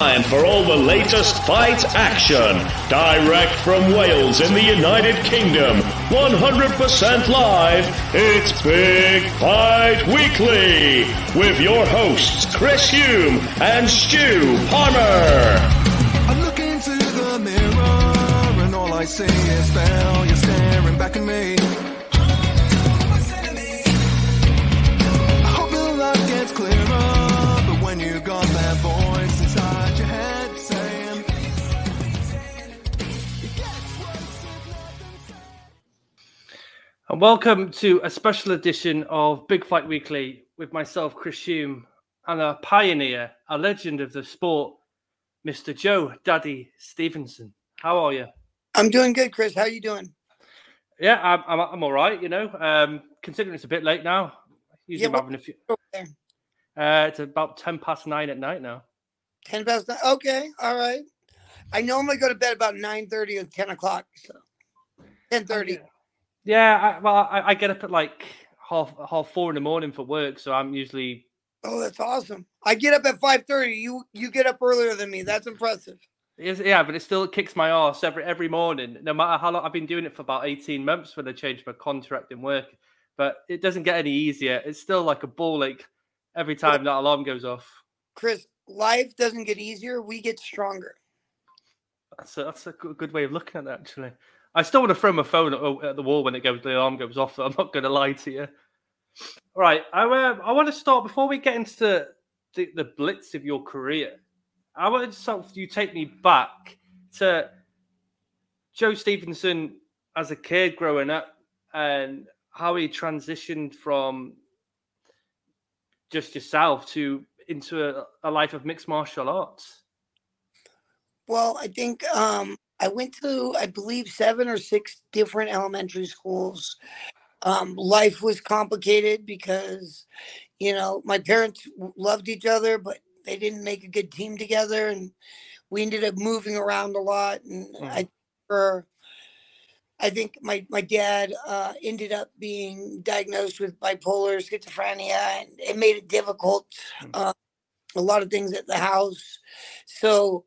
Time for all the latest fight action. Direct from Wales in the United Kingdom. 100% live. It's Big Fight Weekly. With your hosts, Chris Hume and Stu Palmer. I look into the mirror and all I see is failure staring back at me. And welcome to a special edition of Big Fight Weekly with myself, Chris Hume, and a pioneer, a legend of the sport, Mr. Joe Daddy Stevenson. How are you? I'm doing good, Chris. How are you doing? Yeah, I'm, I'm, I'm all right, you know, um, considering it's a bit late now. Usually I'm having a few. Uh, it's about 10 past nine at night now. Ten past nine. Okay, all right. I normally go to bed about nine thirty or ten o'clock. So ten thirty. Yeah, I, well, I, I get up at like half half four in the morning for work, so I'm usually Oh, that's awesome. I get up at five thirty. You you get up earlier than me. That's impressive. Yeah, but it still kicks my ass every every morning. No matter how long I've been doing it for about eighteen months when I changed my contract in work, but it doesn't get any easier. It's still like a ball ache every time that alarm goes off. Chris, life doesn't get easier. We get stronger. That's a, that's a good way of looking at it. Actually, I still want to throw my phone at, the wall when it goes the alarm goes off. So I'm not going to lie to you. All right, I uh, I want to start before we get into the, the blitz of your career. I want to sort of you take me back to Joe Stevenson as a kid growing up and how he transitioned from just yourself to into a, a life of mixed martial arts. Well, I think um, I went to, I believe, seven or six different elementary schools. Um, life was complicated because, you know, my parents loved each other, but they didn't make a good team together, and we ended up moving around a lot. And I, for, I think my my dad uh, ended up being diagnosed with bipolar schizophrenia, and it made it difficult. Uh, a lot of things at the house, so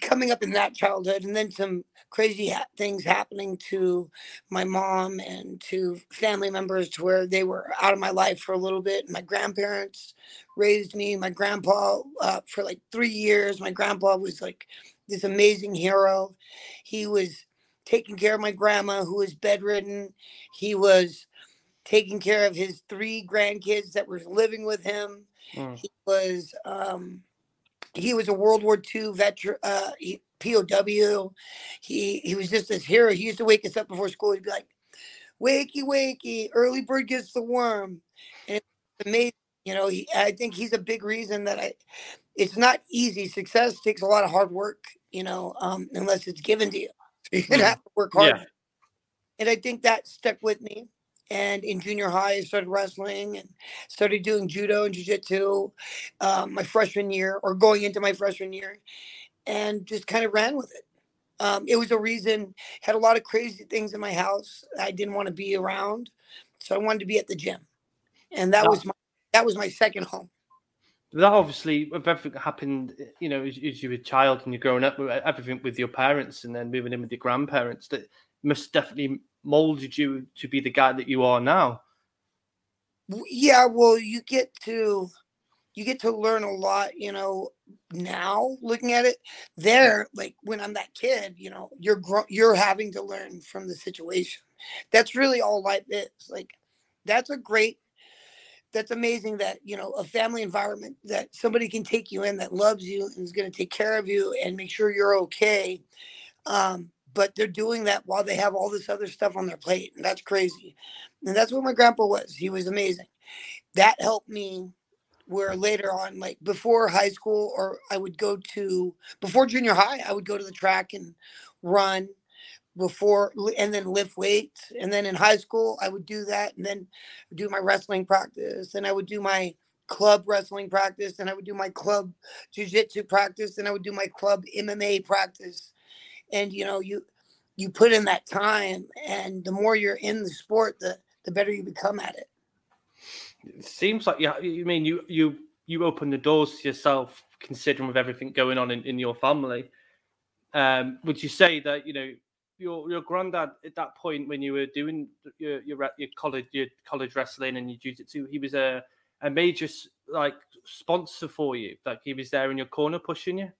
coming up in that childhood and then some crazy ha- things happening to my mom and to family members to where they were out of my life for a little bit. My grandparents raised me my grandpa uh, for like three years. My grandpa was like this amazing hero. He was taking care of my grandma who was bedridden. He was taking care of his three grandkids that were living with him. He was um, he was a World War II veteran, uh, he, POW. He he was just this hero. He used to wake us up before school. He'd be like, "Wakey, wakey, early bird gets the worm," and it's amazing. You know, he, I think he's a big reason that I. It's not easy. Success takes a lot of hard work. You know, um, unless it's given to you, you're gonna have to work hard. Yeah. And I think that stuck with me. And in junior high, I started wrestling and started doing judo and jujitsu um, my freshman year or going into my freshman year and just kind of ran with it. Um, it was a reason. Had a lot of crazy things in my house I didn't want to be around, so I wanted to be at the gym, and that Yeah. was my that was my second home. That obviously, if everything happened, you know, as, as you were a child and you're growing up, with everything with your parents and then moving in with your grandparents, that must definitely molded you to be the guy that you are now. Yeah, well, you get to you get to learn a lot, you know, now looking at it. There, like when I'm that kid, you know, you're gro- you're having to learn from the situation. That's really all life is. Like that's a great that's amazing that, you know, a family environment that somebody can take you in that loves you and is going to take care of you and make sure you're okay. Um but they're doing that while they have all this other stuff on their plate and that's crazy. And that's what my grandpa was. He was amazing. That helped me where later on, like before high school, or I would go to before junior high, I would go to the track and run before and then lift weights. And then in high school, I would do that and then do my wrestling practice. And I would do my club wrestling practice and I would do my club jujitsu practice and I would do my club MMA practice. And you know, you you put in that time and the more you're in the sport, the the better you become at it. It seems like yeah, you mean you you you open the doors to yourself, considering with everything going on in, in your family. Um, would you say that you know your your granddad at that point when you were doing your your, your college your college wrestling and you your jiu-jitsu, he was a a major like sponsor for you, like he was there in your corner pushing you.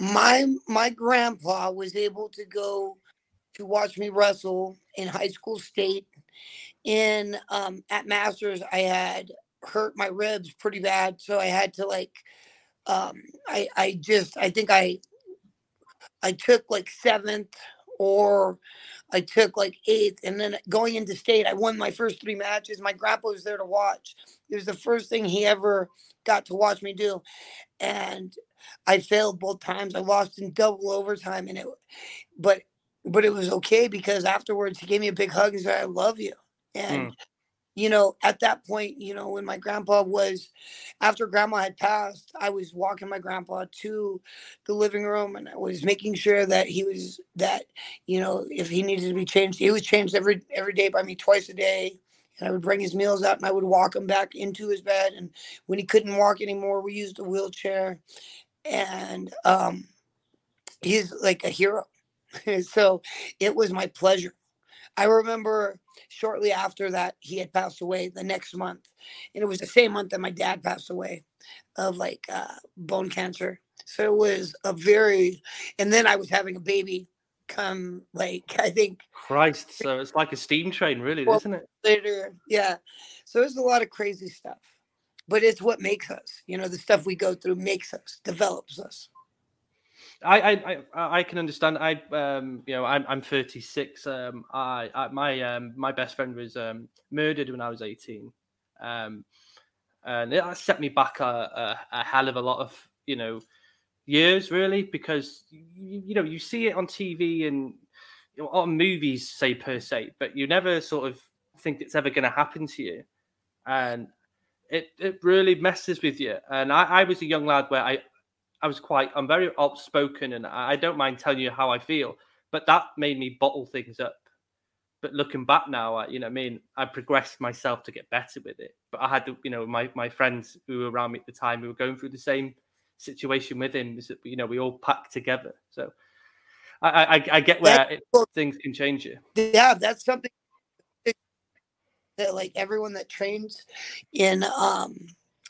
My my grandpa was able to go to watch me wrestle in high school state. In um at masters i had hurt my ribs pretty bad so i had to like um i i just i think i i took like seventh or i took like eighth. And then going into state i won my first three matches. My grandpa was there to watch. It was the first thing he ever got to watch me do. And I failed both times. I lost in double overtime, and it, but but it was okay because afterwards he gave me a big hug and said, "I love you." And mm. you know, at that point, you know, when my grandpa was, after grandma had passed, I was walking my grandpa to the living room, and I was making sure that he was that you know if he needed to be changed, he was changed every every day by me twice a day. And I would bring his meals out and I would walk him back into his bed. And when he couldn't walk anymore, we used a wheelchair and um, he's like a hero. so it was my pleasure. I remember shortly after that he had passed away the next month, and it was the same month that my dad passed away of like uh, bone cancer. So it was a very, and then I was having a baby come like I think Christ, so it's like a steam train, really, Well, isn't it? later. Yeah. So there's a lot of crazy stuff, but it's what makes us. You know, the stuff we go through makes us, develops us. I, I I can understand. I um you know I'm I'm 36. Um I, I my um my best friend was um murdered when I was 18. Um and it set me back a, a, a hell of a lot of you know years really because you, you know you see it on TV and you know, on movies say per se, but you never sort of think it's ever going to happen to you, and it it really messes with you. And I, I was a young lad where I I was quite I'm very outspoken and I don't mind telling you how I feel, but that made me bottle things up. But looking back now, I, you know, what I mean, I progressed myself to get better with it. But I had to, you know, my my friends who were around me at the time who were going through the same situation with him. Is that you know we all packed together. So I I, I get where it, things can change you. Yeah, that's something that like everyone that trains in um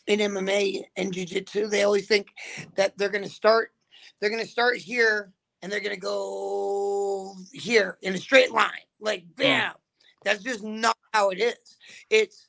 in MMA and jiu-jitsu, they always think that they're gonna start they're gonna start here and they're gonna go here in a straight line. Like bam. That's just not how it is. It's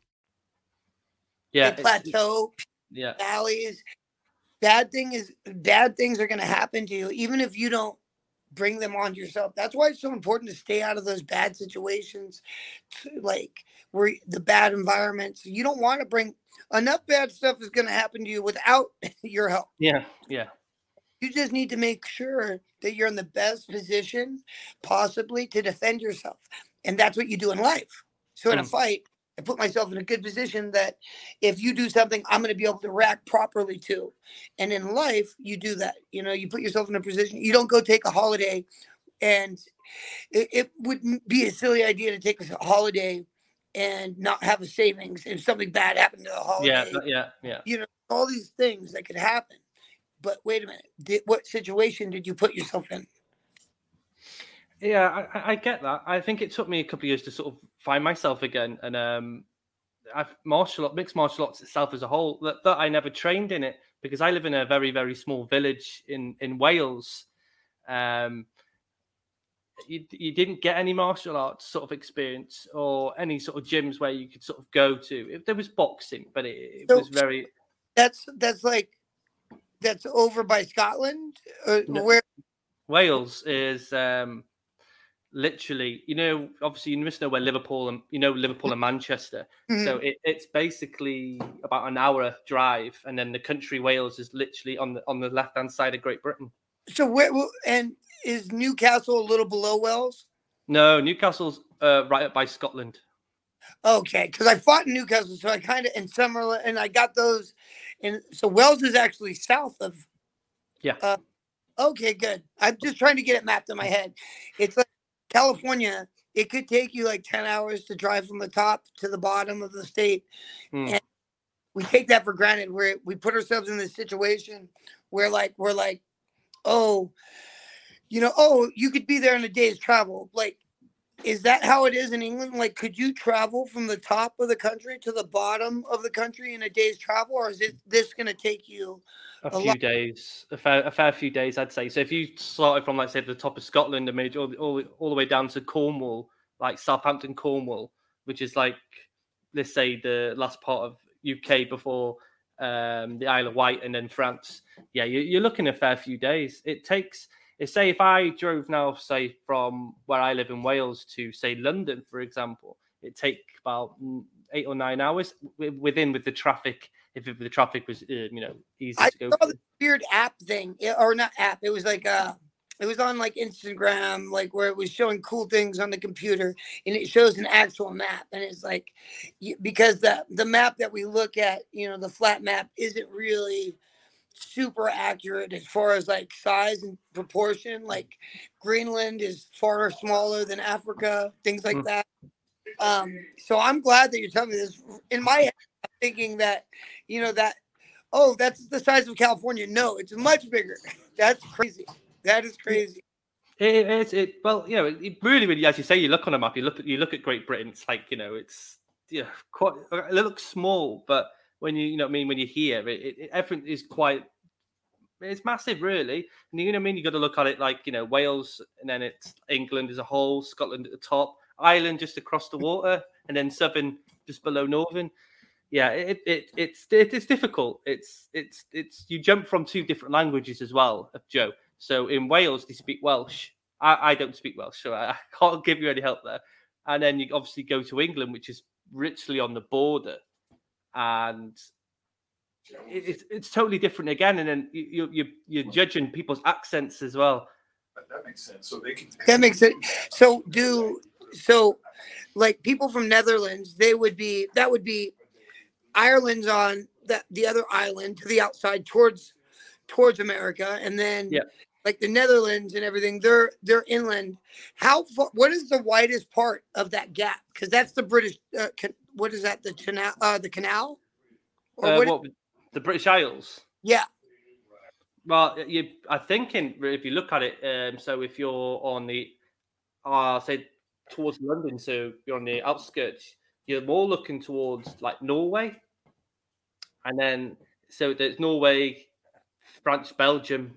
Yeah, a plateau, yeah. valleys. bad thing is bad things are going to happen to you even if you don't bring them on yourself. That's why it's so important to stay out of those bad situations like where the bad environments. You don't want to bring enough bad stuff is going to happen to you without your help. Yeah yeah. You just need to make sure that you're in the best position possibly to defend yourself and that's what you do in life. So in a fight I put myself in a good position that if you do something, I'm going to be able to react properly too. And in life, you do that. You know, you put yourself in a position. You don't go take a holiday, and it, it wouldn't be a silly idea to take a holiday and not have a savings if something bad happened to the yeah holiday. yeah yeah yeah. You know, all these things that could happen. But wait a minute, did, what situation did you put yourself in? Yeah, I, I- I get that. I think it took me a couple of years to sort of find myself again, and um, I've martial art, mixed martial arts itself as a whole. That, that I never trained in it because I live in a very very small village in in Wales. Um, you you didn't get any martial arts sort of experience or any sort of gyms where you could sort of go to. If there was boxing, but it, it So- was very That's that's like that's over by Scotland. Or No. where? Wales is um, literally, you know, obviously you must know where Liverpool and you know Liverpool and Manchester. So Mhm. it, it's basically about an hour drive, and then the country Wales is literally on the on the left hand side of Great Britain. So where? And is Newcastle a little below Wales? No, Newcastle's uh, right up by Scotland. Okay, because I fought in Newcastle, so I kind of in Summerlin, and I got those. And so Wales is actually south of. Yeah. Uh, okay, good. I'm just trying to get it mapped in my head. It's like California. It could take you like ten hours to drive from the top to the bottom of the state, Hmm. and we take that for granted. Where we put ourselves in this situation where like we're like, oh, you know, oh, you could be there in a day's travel. Like, is that how it is in England? Like, could you travel from the top of the country to the bottom of the country in a day's travel, or is it this going to take you? A A few lot- days, a fair, a fair few days, I'd say. So if you started from, like, say, the top of Scotland and made all, the- all, all the way down to Cornwall, like Southampton, Cornwall, which is like, let's say, the last part of UK before um, the Isle of Wight and then France, yeah, you, you're looking a fair few days. It takes, it's say, if I drove now, say, from where I live in Wales to, say, London, for example, it take about mm, eight or nine hours within with the traffic. If the traffic was, uh, you know, easy I to go. I saw this weird app thing, or not app. It was like uh it was on like Instagram, like where it was showing cool things on the computer, and it shows an actual map, and it's like because the the map that we look at, you know, the flat map isn't really super accurate as far as like size and proportion. Like Greenland is far smaller than Africa, things like Mm. that. Um, so I'm glad that you're telling me this. In my head, I'm thinking that, you know, that oh, that's the size of California. No, it's much bigger. That's crazy. That is crazy. It, it's it well, you know, it, it really, really, as you say, you look on a map, you look at you look at Great Britain. It's like you know, it's yeah, quite. It looks small, but when you you know, what I mean, when you hear it, it, it everything is quite. It's massive, really, and you know, what I mean, you got to look at it like you know, Wales, and then it's England as a whole, Scotland at the top, Ireland just across the water, and then Southern just below Northern. Yeah, it, it it's it, it's difficult. It's it's it's you jump from two different languages as well, Joe. So in Wales they speak Welsh. I, I don't speak Welsh, so I, I can't give you any help there. And then you obviously go to England, which is richly on the border, and it, it's it's totally different again. And then you you you- you're judging people's accents as well. That makes sense. So they can. That makes it. So do so, like people from Netherlands, they would be that would be Ireland's on that the other island to the outside towards towards America, and then Yeah. Like the Netherlands and everything, they're they're inland. How far? What is the widest part of that gap? Because that's the British. Uh, can, what is that? The canal? Uh, the canal? Or Uh, what? what the British Isles? yeah. Well, you, I think in, if you look at it, um, so if you're on the, uh, say towards London, so you're on the outskirts, you're more looking towards like Norway, and then so there's Norway, France, Belgium,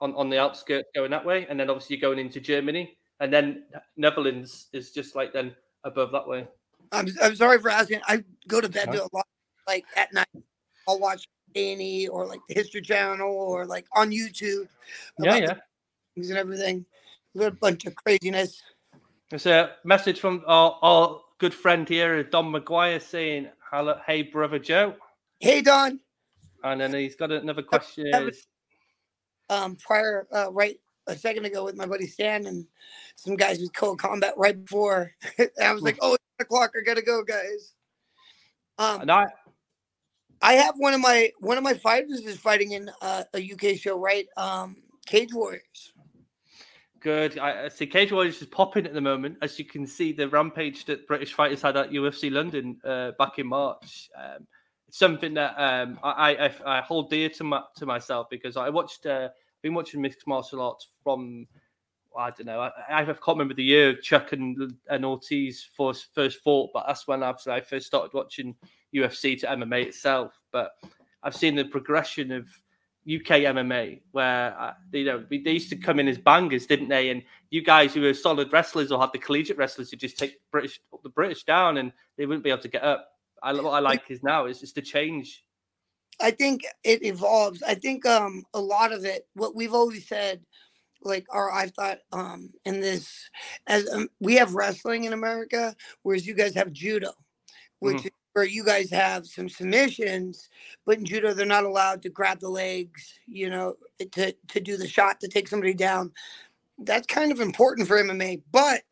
on on the outskirts going that way, and then obviously you're going into Germany, and then Netherlands is just like then above that way. I'm I'm sorry for asking. I go to bed to a lot like at night. I'll watch A&E or like the History Channel or like on YouTube. Yeah, yeah. things and everything. A bunch of craziness. There's a message from our, our good friend here, Don McGuire, saying, "Hello, hey brother Joe," Hey Don, and then he's got another question. Is, um, prior uh, right a second ago with my buddy Stan and some guys with Cold Combat right before. I was like, oh, it's 10 o'clock. I gotta go, guys. Um, and I, I have one of my one of my fighters is fighting in uh, a UK show, right? Um, Cage Warriors. Good. I, I see Cage Warriors is popping at the moment. As you can see, the rampage that British fighters had at UFC London uh, back in March. Um, something that um, I, I, I hold dear to my, to myself because I watched, uh, been watching mixed martial arts from, I don't know, I, I can't remember the year Chuck and, and Ortiz first, first fought, but that's when I first started watching UFC to MMA itself. But I've seen the progression of UK MMA, where uh, you know they used to come in as bangers, didn't they? And you guys who were solid wrestlers or had the collegiate wrestlers who just take British the British down, and they wouldn't be able to get up. I, what I like is now is just a change. I think it evolves. I think um a lot of it, what we've always said, like, or I thought um in this, as um, we have wrestling in America, whereas you guys have judo, which Mhm. is where you guys have some submissions, but in judo they're not allowed to grab the legs, you know, to to do the shot to take somebody down. That's kind of important for MMA, but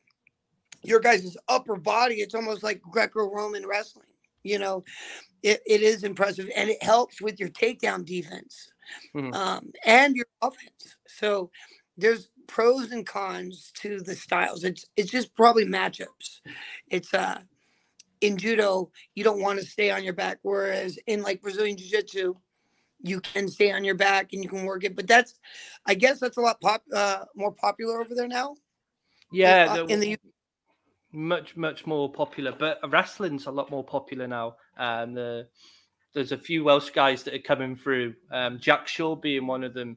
your guys' upper body, it's almost like Greco-Roman wrestling. You know, it, it is impressive and it helps with your takedown defense Mhm. um, and your offense. So there's pros and cons to the styles. It's it's just probably matchups. It's uh in judo, you don't want to stay on your back, whereas in like Brazilian Jiu-Jitsu, you can stay on your back and you can work it. But that's I guess that's a lot pop uh more popular over there now. Yeah, uh, the- in the much much more popular, but wrestling's a lot more popular now. And the, there's a few Welsh guys that are coming through. Um, Jack Shore being one of them,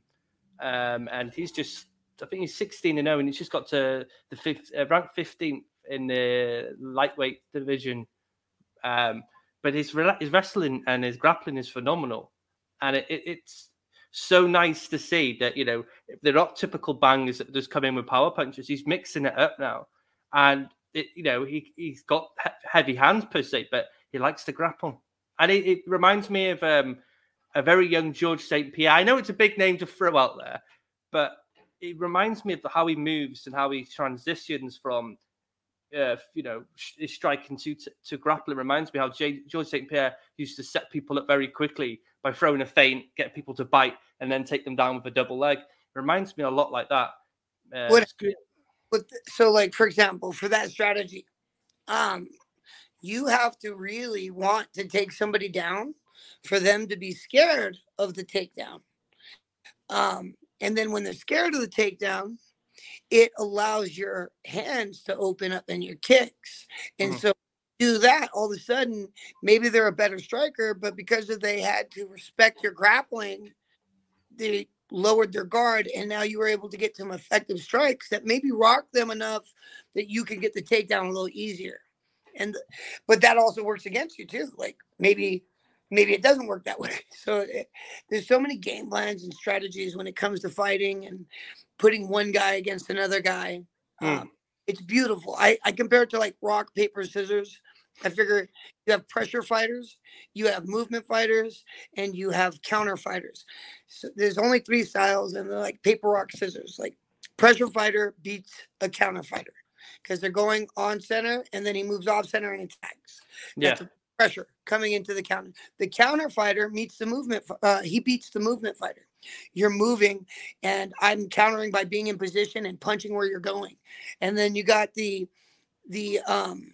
um, and he's just I think he's 16 and 0, and he's just got to the fifth, uh, ranked 15th in the lightweight division. Um, but his his wrestling and his grappling is phenomenal, and it, it, it's so nice to see that you know they're not typical bangers that just come in with power punches. He's mixing it up now, and it, you know he he's got he- heavy hands per se, but he likes to grapple, and it, it reminds me of um, a very young George St Pierre. I know it's a big name to throw out there, but it reminds me of how he moves and how he transitions from uh, you know, sh- striking to, to, to grappling reminds me how J- George St. Pierre used to set people up very quickly by throwing a feint, get people to bite, and then take them down with a double leg. It reminds me a lot like that. Uh, What-. But so like for example, for that strategy, um, you have to really want to take somebody down for them to be scared of the takedown. Um, and then when they're scared of the takedown, it allows your hands to open up and your kicks. And Mhm. so do that all of a sudden, maybe they're a better striker, but because of they had to respect your grappling, they lowered their guard and now you were able to get some effective strikes that maybe rocked them enough that you can get the takedown a little easier. And but that also works against you too like maybe maybe it doesn't work that way. So it, there's so many game plans and strategies when it comes to fighting and putting one guy against another guy. Mm. um, it's beautiful. I, I compare it to like rock paper scissors i figure you have pressure fighters you have movement fighters and you have counter fighters. So there's only three styles and they're like paper rock scissors. Like pressure fighter beats a counter fighter because they're going on center and then he moves off center and attacks. Yeah. that's a pressure coming into the counter. The counter fighter meets the movement uh, he beats the movement fighter. You're moving and i'm countering by being in position and punching where you're going. And then you got the the um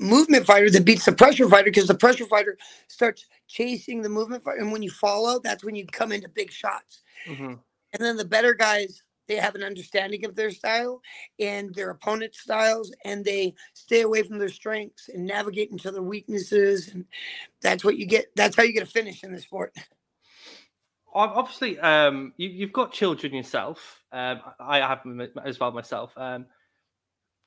Movement fighter that beats the pressure fighter because the pressure fighter starts chasing the movement fighter. And when you follow, that's when you come into big shots. Mhm. And then the better guys, they have an understanding of their style and their opponent's styles, and they stay away from their strengths and navigate into their weaknesses. And that's what you get. That's how you get a finish in the sport. Ob- Obviously, um, you, you've got children yourself. Um, I have them as well myself. Um,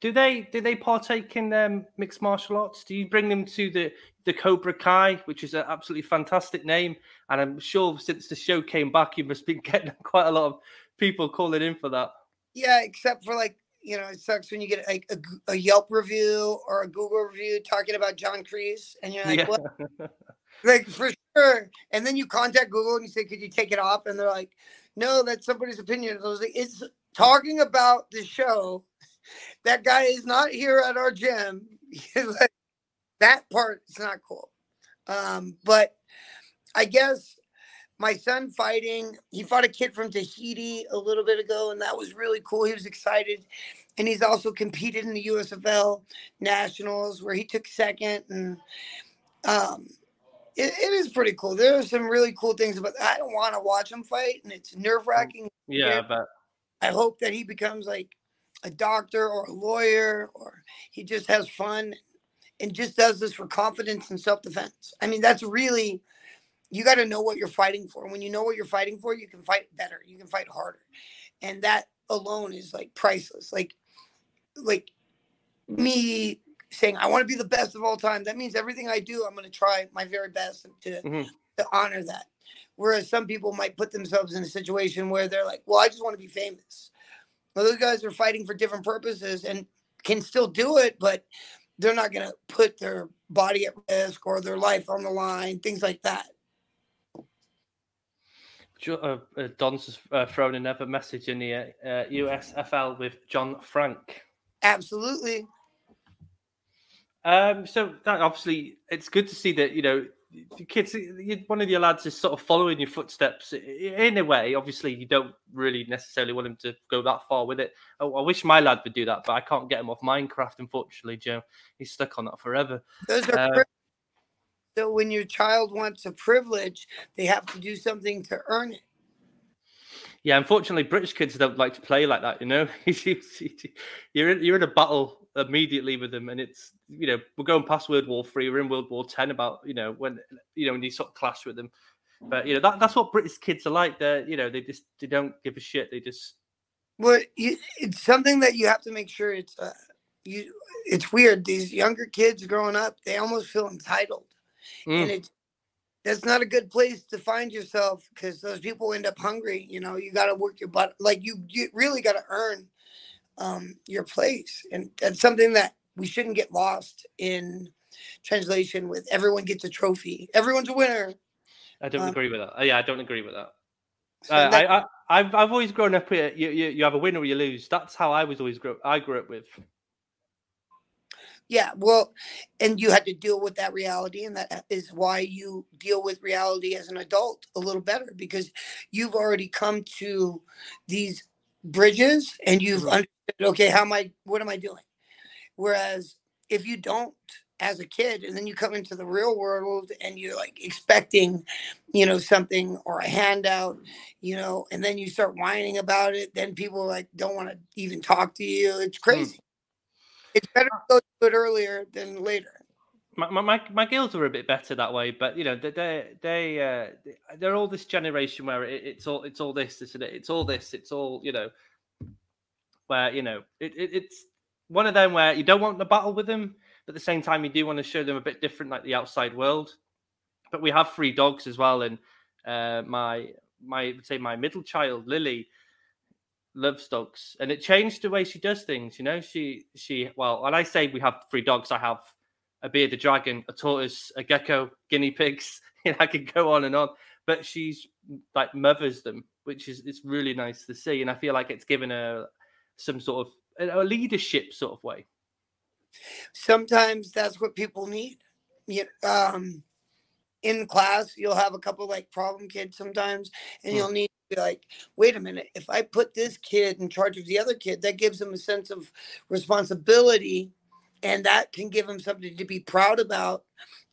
do they do they partake in um, mixed martial arts? Do you bring them to the the Cobra Kai, which is an absolutely fantastic name? And I'm sure since the show came back, you must be getting quite a lot of people calling in for that. Yeah, except for like, you know, it sucks when you get like a, a Yelp review or a Google review talking about John Kreese, and you're like, Yeah. what? like for sure. And then you contact Google and you say, could you take it off? And they're like, no, that's somebody's opinion. I was like, it's talking about the show. That guy is not here at our gym. That part is not cool. Um, but I guess my son fighting, he fought a kid from Tahiti a little bit ago, and that was really cool. He was excited. And he's also competed in the USFL Nationals where he took second. And um, it, it is pretty cool. There are some really cool things about I don't want to watch him fight, and it's nerve wracking. Yeah, but I hope that he becomes like a doctor or a lawyer, or he just has fun and just does this for confidence and self defense. I mean, that's really you got to know what you're fighting for. When you know what you're fighting for, you can fight better. You can fight harder, and that alone is like priceless. Like, like me saying I want to be the best of all time. That means everything I do, I'm going to try my very best to Mhm. to honor that. Whereas some people might put themselves in a situation where they're like, well, I just want to be famous. Well, those guys are fighting for different purposes and can still do it, but they're not going to put their body at risk or their life on the line, things like that. Uh, uh, Don's has uh, thrown another message in the uh, USFL with John Frank. Absolutely. Um, so that obviously it's good to see that you know the kids. One of your lads is sort of following your footsteps in a way. Obviously, you don't really necessarily want him to go that far with it. I, I wish my lad would do that, but I can't get him off Minecraft. Unfortunately, Joe, he's stuck on that forever. Those are Uh, priv- so when your child wants a privilege, they have to do something to earn it. Yeah, unfortunately, British kids don't like to play like that. You know, you're in, you're in a battle immediately with them, and it's you know we're going past World War Three, we're in World War Ten. About you know when you know when you sort of clash with them, but you know that that's what British kids are like. They you know they just they don't give a shit. They just Well, you, it's something that you have to make sure it's uh, you. It's weird. These younger kids growing up, they almost feel entitled, and Mm. it's that's not a good place to find yourself because those people end up hungry. You know, you got to work your butt. Like you, you really got to earn um, your place, and that's something that we shouldn't get lost in translation. With everyone gets a trophy, everyone's a winner. I don't Um, agree with that. Uh, Yeah, I don't agree with that. So Uh, that- I, I I've I've always grown up with you, you you have a win or you lose. That's how I was always grow. I grew up with. Yeah, well, and you had to deal with that reality, and that is why you deal with reality as an adult a little better because you've already come to these bridges and you've mm-hmm. understood, okay, how am I, what am I doing? Whereas if you don't as a kid and then you come into the real world and you're like expecting, you know, something or a handout, you know, and then you start whining about it, then people like don't want to even talk to you. It's hmm. crazy. It's better to go to it earlier than later. My, my, my, girls are a bit better that way, but you know they they they uh, they're all this generation where it, it's all it's all this, isn't it? It's all this, it's all you know. Where you know it, it it's one of them where you don't want to battle with them, but at the same time you do want to show them a bit different, like the outside world. But we have three dogs as well, and uh, my my say my middle child Lily, loves dogs, and it changed the way she does things. You know, she she well, when I say we have three dogs, I have a bearded dragon, a tortoise, a gecko, guinea pigs. I could go on and on, but she's like mothers them, which is it's really nice to see, and I feel like it's given her some sort of a leadership sort of way. sometimes that's what people need. You, um, in class, you'll have a couple like problem kids sometimes, and Hmm. you'll need to be like, wait a minute, if I put this kid in charge of the other kid, that gives them a sense of responsibility, and that can give them something to be proud about.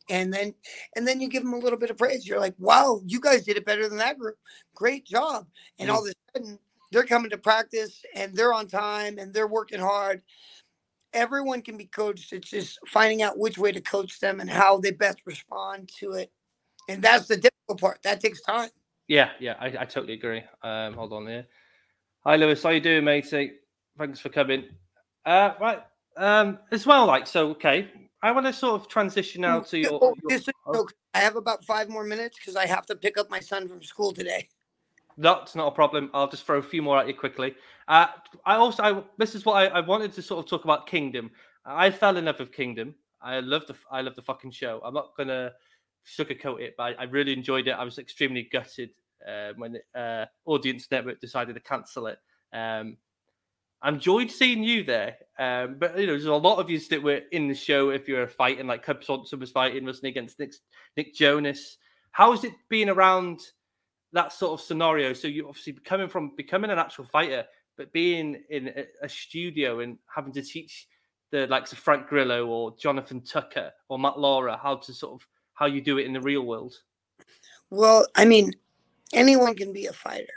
And then, and then you give them a little bit of praise. You're like, "Wow, you guys did it better than that group. Great job!" And all of a sudden, they're coming to practice, and they're on time, and they're working hard, everyone can be coached. It's just finding out which way to coach them and how they best respond to it. And that's the difficult part. That takes time. Yeah, yeah, I, I totally agree. Um, hold on here. Hi, Lewis. How you doing, matey? Thanks for coming. Uh, right. Um, as well, like so. Okay, I want to sort of transition now to your. Oh, your- just so you know, I have about five more minutes because I have to pick up my son from school today. That's not a problem. I'll just throw a few more at you quickly. Uh, I also, I, this is what I, I wanted to sort of talk about Kingdom. I fell in love with Kingdom. I love the, I love the fucking show. I'm not gonna sugarcoat it, but I, I really enjoyed it. I was extremely gutted uh, when uh, Audience Network decided to cancel it. Um, I enjoyed seeing you there, um, but you know, there's a lot of you that were in the show. If you were fighting, like Cub Swanson was fighting, wasn't against Nick, Nick Jonas? How has it been around that sort of scenario? So you obviously coming from becoming an actual fighter, but being in a, a studio and having to teach the likes of Frank Grillo or Jonathan Tucker or Matt Lauria how to sort of how you do it in the real world. Well, I mean, anyone can be a fighter.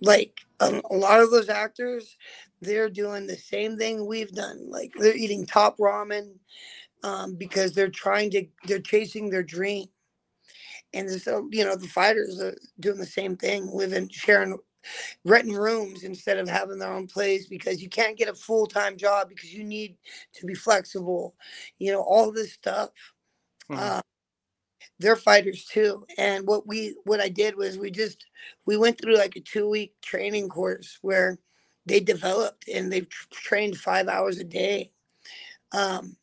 Like um, a lot of those actors, they're doing the same thing we've done. Like they're eating top ramen um, because they're trying to, they're chasing their dream. And so, you know, the fighters are doing the same thing, living, sharing, renting rooms instead of having their own place because you can't get a full time job because you need to be flexible. You know, all this stuff. Uh, they're fighters too. And what we what I did was we just we went through like a two week training course where they developed and they've trained five hours a day. Um,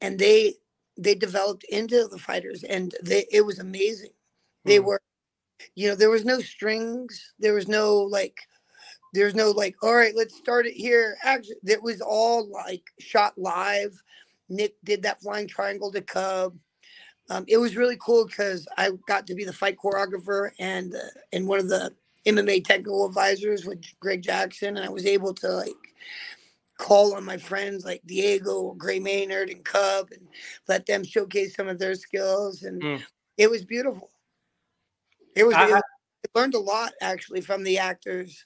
and they they developed into the fighters and they it was amazing. They were you know, there was no strings, there was no like there's no like, all right, let's start it here. Actually, it was all like shot live. Nick did that flying triangle to Cub. Um, it was really cool because I got to be the fight choreographer and uh, and one of the MMA technical advisors with Greg Jackson, and I was able to like call on my friends like Diego, Gray Maynard, and Cub, and let them showcase some of their skills, and Mm. it was beautiful. It was. I- I learned a lot actually from the actors,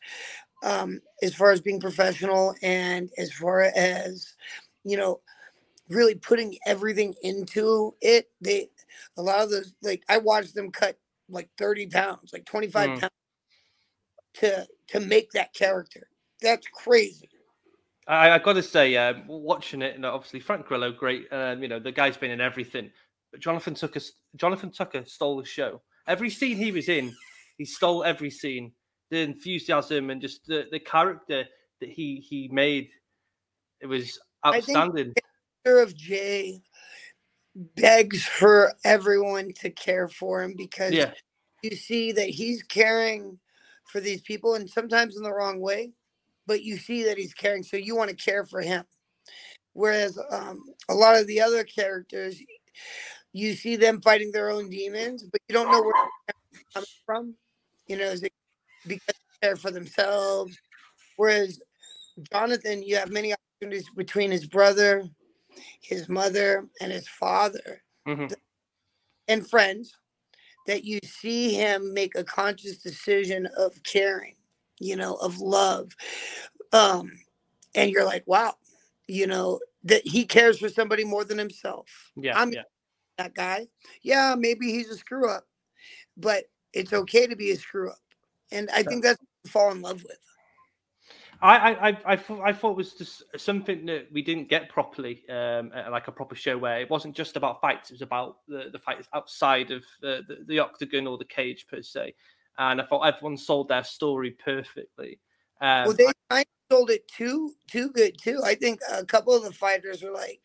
um, as far as being professional and as far as you know really putting everything into it. They a lot of those like I watched them cut like 30 pounds, like 25 Mm. pounds to to make that character. That's crazy. I, I got to say, um, watching it, and obviously Frank Grillo, great. Um, you know, the guy's been in everything. But Jonathan Tucker, Jonathan Tucker stole the show. Every scene he was in, he stole every scene. The enthusiasm and just the, the character that he he made, it was outstanding. Of Jay begs for everyone to care for him because Yeah. you see that he's caring for these people and sometimes in the wrong way, but you see that he's caring, so you want to care for him. Whereas um, a lot of the other characters, you see them fighting their own demons, but you don't know where they're coming from. You know, is it because they care for themselves? Whereas Jonathan, you have many opportunities between his brother, his mother, and his father Mhm. and friends that you see him make a conscious decision of caring, you know, of love. Um, and you're like, wow, you know, that he cares for somebody more than himself. Yeah, I'm yeah. that guy. Yeah, maybe he's a screw up, but it's okay to be a screw up. And I think that's what you fall in love with. I, I, I, I, thought, I thought it was just something that we didn't get properly, um, like a proper show where it wasn't just about fights; it was about the, the fights outside of the, the, the octagon or the cage per se. And I thought everyone sold their story perfectly. Um, well, they kind of sold it too too good too. I think a couple of the fighters were like,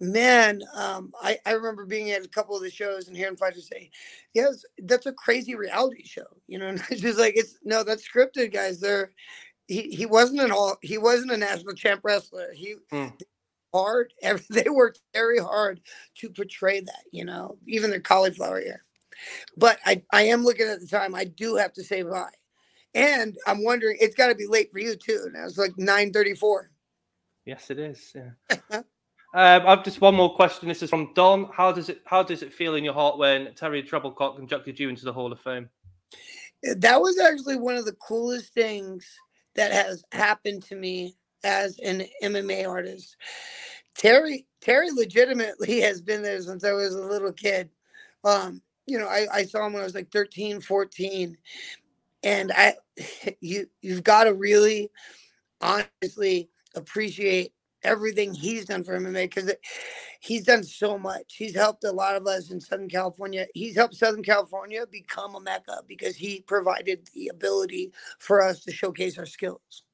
"Man, um, I I remember being at a couple of the shows and hearing fighters say, yes, that's a crazy reality show." You know, and it's just like it's no, that's scripted, guys. They're he he wasn't an all he wasn't a national champ wrestler. He Hmm. hard. Every, they worked very hard to portray that. You know, even their cauliflower ear. But I I am looking at the time. I do have to say bye. And I'm wondering, it's got to be late for you too. Now it's like 9:34. Yes, it is. Yeah. um, I've just one more question. This is from Don. How does it How does it feel in your heart when Terry Trebilcock inducted you into the Hall of Fame? That was actually one of the coolest things that has happened to me as an MMA artist. Terry Terry legitimately has been there since I was a little kid. Um, you know, I, I saw him when I was like 13, 14. And I you you've got to really honestly appreciate everything he's done for MMA because he's done so much. He's helped a lot of us in Southern California. He's helped Southern California become a mecca because he provided the ability for us to showcase our skills.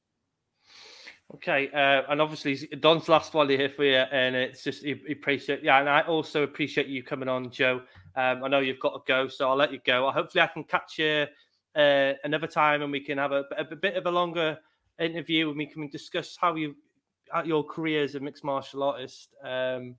Okay, uh, and obviously Don's last one here for you, and it's just appreciate yeah, and I also appreciate you coming on, Joe. Um, I know you've got to go, so I'll let you go. Hopefully, I can catch you uh, another time, and we can have a, a, bit of a longer interview, and we can discuss how you at your career as a mixed martial artist. Um,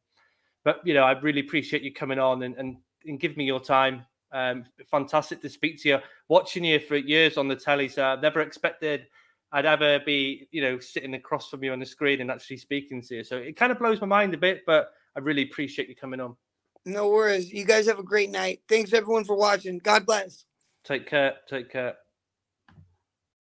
but you know, I really appreciate you coming on and and, and giving me your time. Um, fantastic to speak to you. Watching you for years on the telly, so I've never expected I'd ever be, you know, sitting across from you on the screen and actually speaking to you. So it kind of blows my mind a bit, but I really appreciate you coming on. No worries. You guys have a great night. Thanks everyone for watching. God bless. Take care. Take care.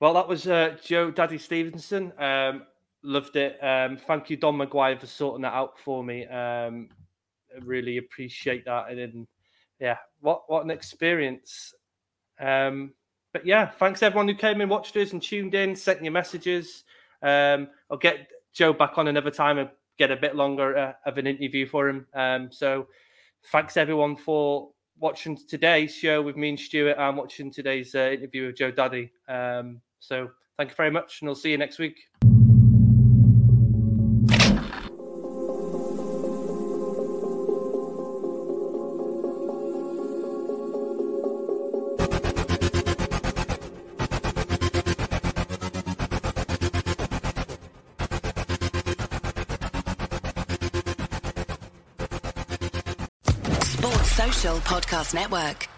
Well, that was uh, Joe Daddy Stevenson. Um, loved it. Um, thank you, Don McGuire, for sorting that out for me. Um, really appreciate that. And yeah, what what an experience. Um, but yeah, thanks everyone who came and watched us and tuned in, sent your messages. Um, I'll get Joe back on another time and get a bit longer uh, of an interview for him. Um, so thanks everyone for watching today's show with me and Stuart and watching today's uh, interview with Joe Daddy. Um, so thank you very much, and I'll see you next week. Podcast Network.